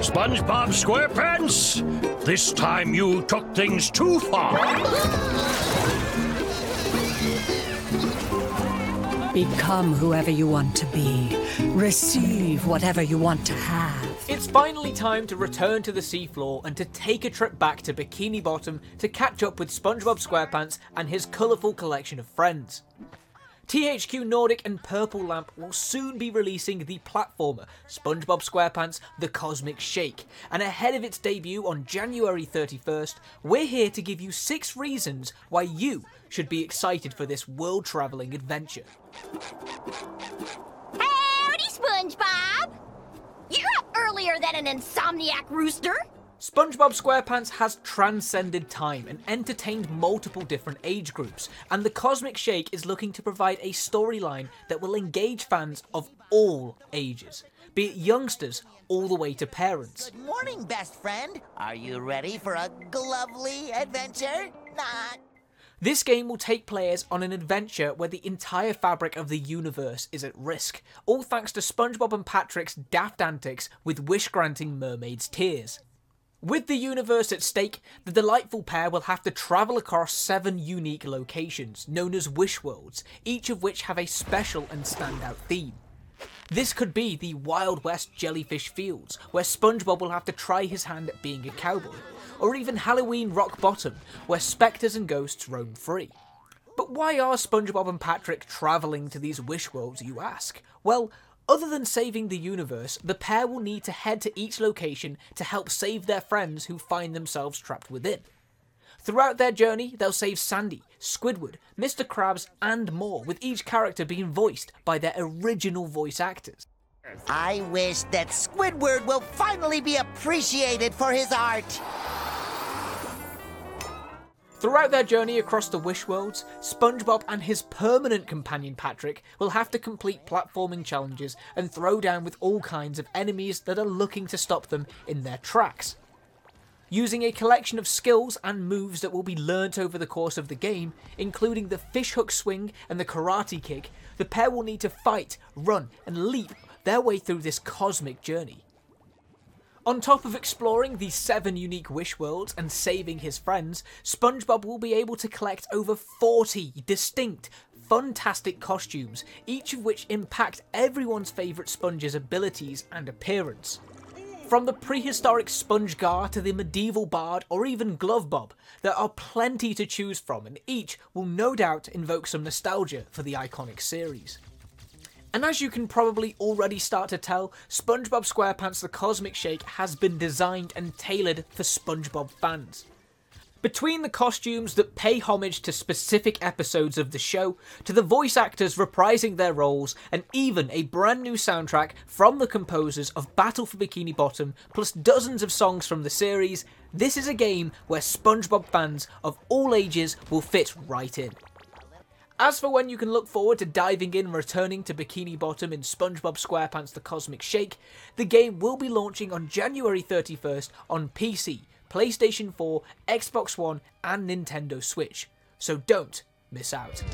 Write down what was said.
SpongeBob SquarePants, this time you took things too far. Become whoever you want to be. Receive whatever you want to have. It's finally time to return to the seafloor and to take a trip back to Bikini Bottom to catch up with SpongeBob SquarePants and his colourful collection of friends. THQ Nordic and Purple Lamp will soon be releasing the platformer SpongeBob SquarePants The Cosmic Shake, and ahead of its debut on January 31st, we're here to give you six reasons why you should be excited for this world travelling adventure. Howdy, SpongeBob! You're up earlier than an insomniac rooster. SpongeBob SquarePants has transcended time and entertained multiple different age groups, and The Cosmic Shake is looking to provide a storyline that will engage fans of all ages, be it youngsters all the way to parents. Good morning, best friend. Are you ready for a lovely adventure? Not. This game will take players on an adventure where the entire fabric of the universe is at risk, all thanks to SpongeBob and Patrick's daft antics with wish granting mermaids' tears. With the universe at stake, the delightful pair will have to travel across seven unique locations, known as Wish Worlds, each of which have a special and standout theme. This could be the Wild West Jellyfish Fields, where SpongeBob will have to try his hand at being a cowboy, or even Halloween Rock Bottom, where spectres and ghosts roam free. But why are SpongeBob and Patrick travelling to these Wish Worlds, you ask? Well, other than saving the universe, the pair will need to head to each location to help save their friends who find themselves trapped within. Throughout their journey, they'll save Sandy, Squidward, Mr. Krabs, and more, with each character being voiced by their original voice actors. I wish that Squidward will finally be appreciated for his art. Throughout their journey across the Wish Worlds, SpongeBob and his permanent companion Patrick will have to complete platforming challenges and throw down with all kinds of enemies that are looking to stop them in their tracks. Using a collection of skills and moves that will be learnt over the course of the game, including the fishhook swing and the karate kick, the pair will need to fight, run, and leap their way through this cosmic journey. On top of exploring the seven unique Wish Worlds and saving his friends, SpongeBob will be able to collect over 40 distinct, fantastic costumes, each of which impact everyone's favourite sponge's abilities and appearance. From the prehistoric Sponge Gar to the medieval Bard or even Glove Bob, there are plenty to choose from, and each will no doubt invoke some nostalgia for the iconic series. And as you can probably already start to tell, SpongeBob SquarePants The Cosmic Shake has been designed and tailored for SpongeBob fans. Between the costumes that pay homage to specific episodes of the show, to the voice actors reprising their roles, and even a brand new soundtrack from the composers of Battle for Bikini Bottom, plus dozens of songs from the series, this is a game where SpongeBob fans of all ages will fit right in. As for when you can look forward to diving in and returning to Bikini Bottom in SpongeBob SquarePants The Cosmic Shake, the game will be launching on January 31st on PC, PlayStation 4, Xbox One, and Nintendo Switch. So don't miss out.